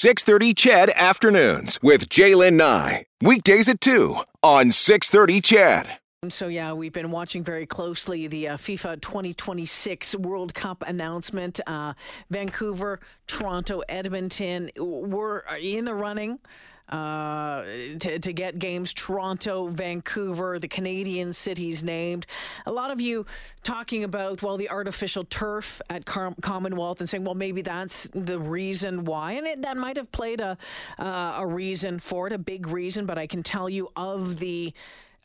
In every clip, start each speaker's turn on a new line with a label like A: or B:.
A: 630 CHED Afternoons with Jaylen Nye. Weekdays at 2 on 630 CHED.
B: So, yeah, we've been watching very closely the uh, FIFA 2026 World Cup announcement. Uh, Vancouver, Toronto, Edmonton were in the running. Uh, to, to get games Toronto, Vancouver, the Canadian cities named. A lot of you talking about, well, the artificial turf at Car- Commonwealth and saying, well, maybe that's the reason why. And it, that might have played a, uh, a reason for it, a big reason. But I can tell you of the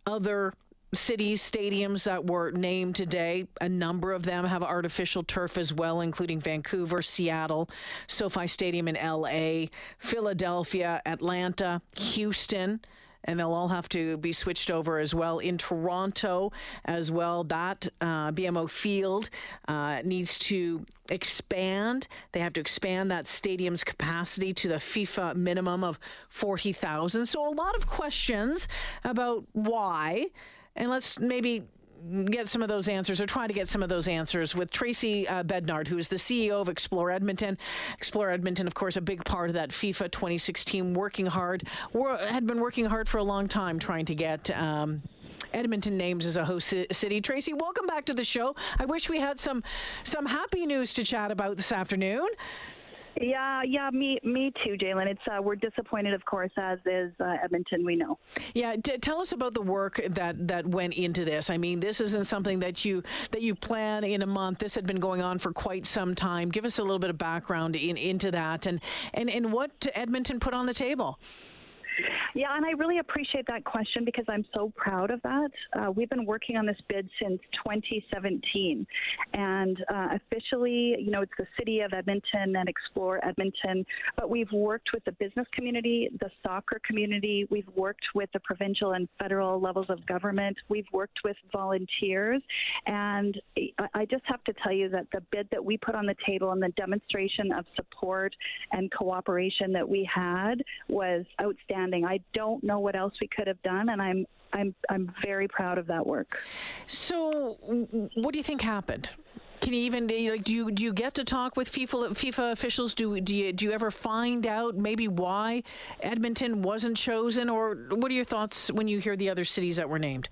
B: other cities, stadiums that were named today, a number of them have artificial turf as well, including Vancouver, Seattle, SoFi Stadium in LA, Philadelphia, Atlanta, Houston and they'll all have to be switched over as well in Toronto as well. That uh, BMO Field uh, needs to expand. They have to expand that stadium's capacity to the FIFA minimum of forty thousand. So a lot of questions about why. And let's maybe get some of those answers or try to get some of those answers with Traci uh, Bednard, who is the CEO of Explore Edmonton. Explore Edmonton, of course, a big part of that FIFA 2016, working hard, had been working hard for a long time trying to get. Um, Edmonton names as a host city. Tracy, welcome back to the show. I wish we had some some happy news to chat about this afternoon.
C: Yeah, yeah, me, me too, Jaylen. It's uh, we're disappointed, of course, as is uh, Edmonton. We know.
B: Yeah, t- tell us about the work that that went into this. I mean, this isn't something that you that you plan in a month. This had been going on for quite some time. Give us a little bit of background in, into that, and and and what Edmonton put on the table.
C: Yeah, and I really appreciate that question because I'm so proud of that. Uh, we've been working on this bid since 2017, and uh, officially, you know, it's the city of Edmonton and Explore Edmonton, but we've worked with the business community, the soccer community, we've worked with the provincial and federal levels of government, we've worked with volunteers, and I just have to tell you that the bid that we put on the table and the demonstration of support and cooperation that we had was outstanding. I don't know what else we could have done, and I'm I'm I'm very proud of that work.
B: So, what do you think happened? Can you even like do you do you get to talk with FIFA FIFA officials? Do do you do you ever find out maybe why Edmonton wasn't chosen, or what are your thoughts when you hear the other cities that were named?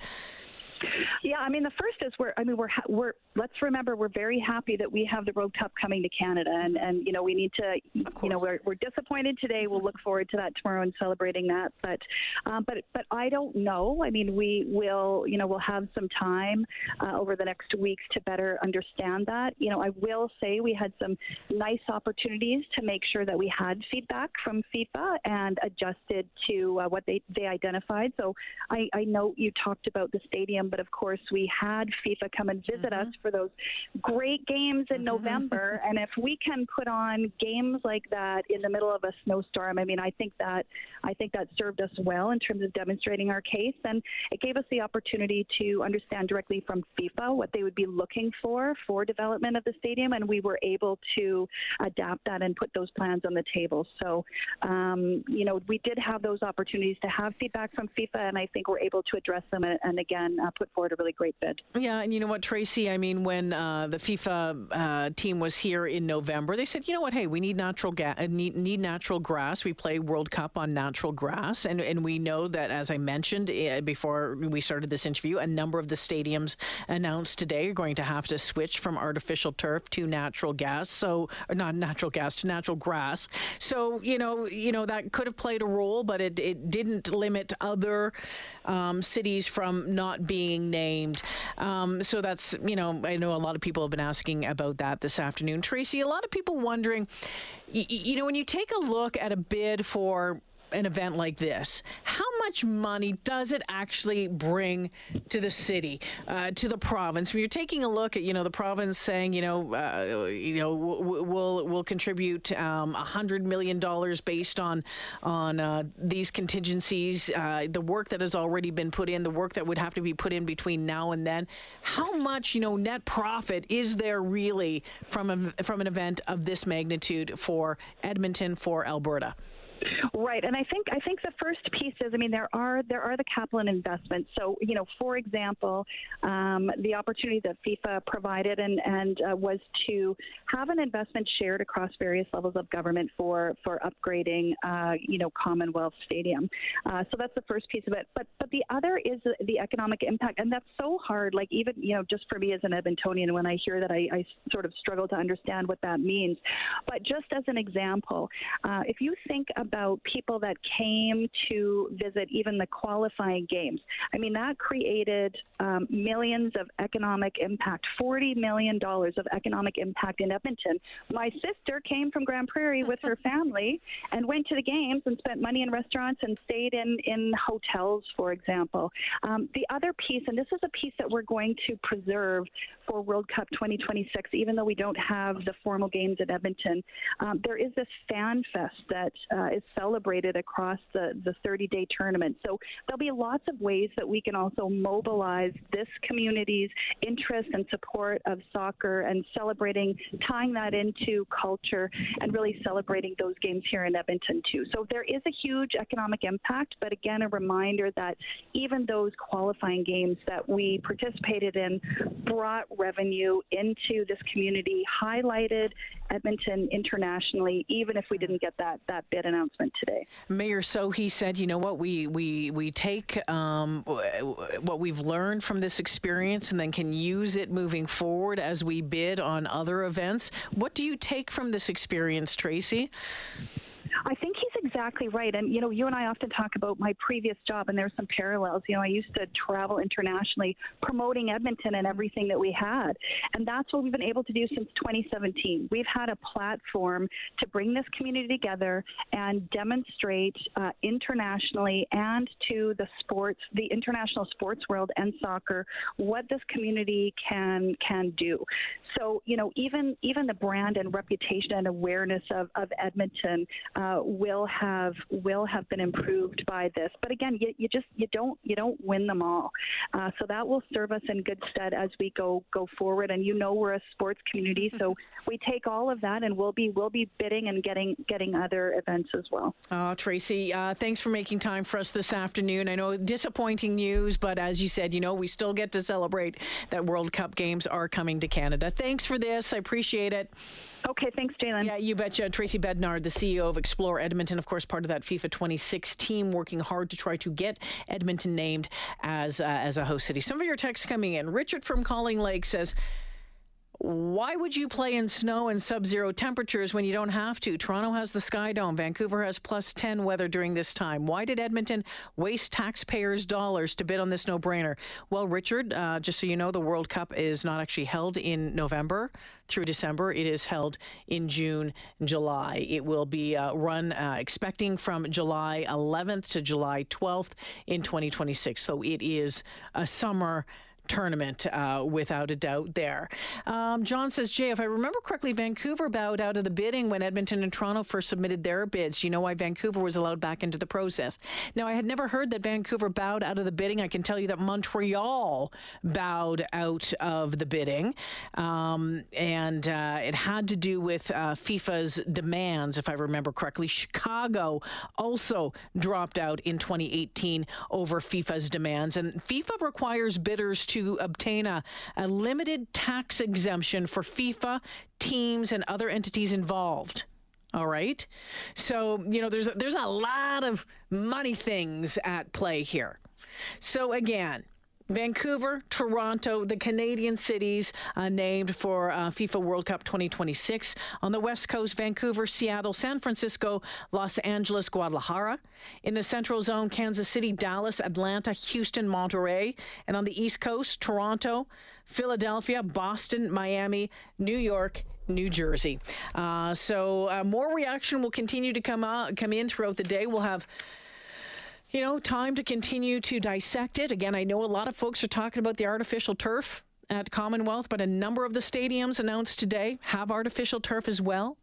C: I mean the first is we're I mean we're we're let's remember we're very happy that we have the World Cup coming to Canada, and and you know we need to you know we're we're disappointed today. We'll look forward to that tomorrow and celebrating that. But um, but but I don't know. I mean we will you know we'll have some time uh, over the next weeks to better understand that. You know I will say we had some nice opportunities to make sure that we had feedback from FIFA and adjusted to uh, what they they identified. So I I know you talked about the stadium, but of course we had FIFA come and visit mm-hmm. us for those great games in mm-hmm. November. and if we can put on games like that in the middle of a snowstorm, I mean, I think that I think that served us well in terms of demonstrating our case, and it gave us the opportunity to understand directly from FIFA what they would be looking for for development of the stadium, and we were able to adapt that and put those plans on the table. So, um, you know, we did have those opportunities to have feedback from FIFA, and I think we're able to address them and, and again uh, put forward a really great bid.
B: Yeah, and you know what, Tracy? I mean when uh, the FIFA uh, team was here in November, they said, you know what? Hey, we need natural ga- uh, need, need natural grass. We play World Cup on natural grass, and and we know that, as I mentioned uh, before we started this interview, a number of the stadiums announced today are going to have to switch from artificial turf to natural gas. So, not natural gas to natural grass. So, you know, you know that could have played a role, but it it didn't limit other um, cities from not being named. Um, so that's you know I know a lot of people have been asking about that this afternoon. Tracy, a lot of people wondering, you know, when you take a look at a bid for an event like this, how much money does it actually bring to the city, uh, to the province? When you're taking a look at, you know, the province saying, you know, uh, you know, we'll we'll contribute um, hundred million dollars based on on uh, these contingencies, uh, the work that has already been put in, the work that would have to be put in between now and then. How much, you know, net profit is there really from a, from an event of this magnitude for Edmonton, for Alberta?
C: Right, and I think I think the first piece is, I mean, there are there are the capital and investments. So, you know, for example, um, the opportunity that FIFA provided and and uh, was to have an investment shared across various levels of government for for upgrading, uh, you know, Commonwealth Stadium. Uh, so that's the first piece of it. But but the other is the, the, economic impact, and that's so hard. Like even you know, just for me as an Edmontonian, when I hear that, I, I sort of struggle to understand what that means. But just as an example, uh, if you think about people that came to visit even the qualifying games, I mean that created um, millions of economic impact, forty million dollars of economic impact in Edmonton. My sister came from Grande Prairie with her family and went to the games and spent money in restaurants and stayed in in hotels, for example. Um, the other piece, and this is a piece that we're going to preserve for World Cup 2026, even though we don't have the formal games at Edmonton, um, there is this fan fest that uh, is celebrated across the, the 30 day tournament. So there'll be lots of ways that we can also mobilize this community's interest and support of soccer and celebrating, tying that into culture and really celebrating those games here in Edmonton too. So there is a huge economic impact, but again, a reminder that even those qualifying games that we participated in brought revenue into this community, highlighted Edmonton internationally, even if we didn't get that that bid announcement today.
B: Mayor Sohi said, "You know what? We we we take um, what we've learned from this experience, and then can use it moving forward as we bid on other events." What do you take from this experience, Tracy?
C: I think exactly right. And, you know, you and I often talk about my previous job, and there's some parallels. You know, I used to travel internationally promoting Edmonton and everything that we had. And that's what we've been able to do since 2017. We've had a platform to bring this community together and demonstrate uh, internationally and to the sports, the international sports world and soccer, what this community can can do. So, you know, even even the brand and reputation and awareness of, of Edmonton uh, will have will have been improved by this. But again, you, you just you don't you don't win them all. Uh, so that will serve us in good stead as we go go forward. And you know, we're a sports community, so we take all of that and we'll be we'll be bidding and getting getting other events as well.
B: Oh, Tracy, uh, thanks for making time for us this afternoon. I know disappointing news, but as you said, you know, we still get to celebrate that World Cup games are coming to Canada thanks for this. I appreciate it.
C: Okay, thanks, Jalen.
B: Yeah, you betcha. Traci Bednard, the CEO of Explore Edmonton, of course, part of that FIFA 26 team, working hard to try to get Edmonton named as uh, as a host city. Some of your texts coming in. Richard from Calling Lake says. Why would you play in snow and sub zero temperatures when you don't have to? Toronto has the Sky Dome. Vancouver has plus 10 weather during this time. Why did Edmonton waste taxpayers' dollars to bid on this no brainer? Well, Richard, uh, just so you know, the World Cup is not actually held in November through December. It is held in June and July. It will be uh, run uh, expecting from July 11th to July 12th in 2026. So it is a summer tournament uh, without a doubt there. Um, John says, Jay, if I remember correctly, Vancouver bowed out of the bidding when Edmonton and Toronto first submitted their bids. You know why Vancouver was allowed back into the process? Now, I had never heard that Vancouver bowed out of the bidding. I can tell you that Montreal bowed out of the bidding. Um, and uh, it had to do with uh, FIFA's demands, if I remember correctly. Chicago also dropped out in 2018 over FIFA's demands. And FIFA requires bidders to obtain a, a limited tax exemption for FIFA, teams, and other entities involved. All right. So, you know, there's there's a lot of money things at play here. So again, Vancouver, Toronto, the Canadian cities uh, named for uh, FIFA World Cup 2026. On the West Coast, Vancouver, Seattle, San Francisco, Los Angeles, Guadalajara. In the Central Zone, Kansas City, Dallas, Atlanta, Houston, Monterrey. And on the East Coast, Toronto, Philadelphia, Boston, Miami, New York, New Jersey. Uh, so uh, more reaction will continue to come out, come in throughout the day. We'll have you know, time to continue to dissect it. Again, I know a lot of folks are talking about the artificial turf at Commonwealth, but a number of the stadiums announced today have artificial turf as well.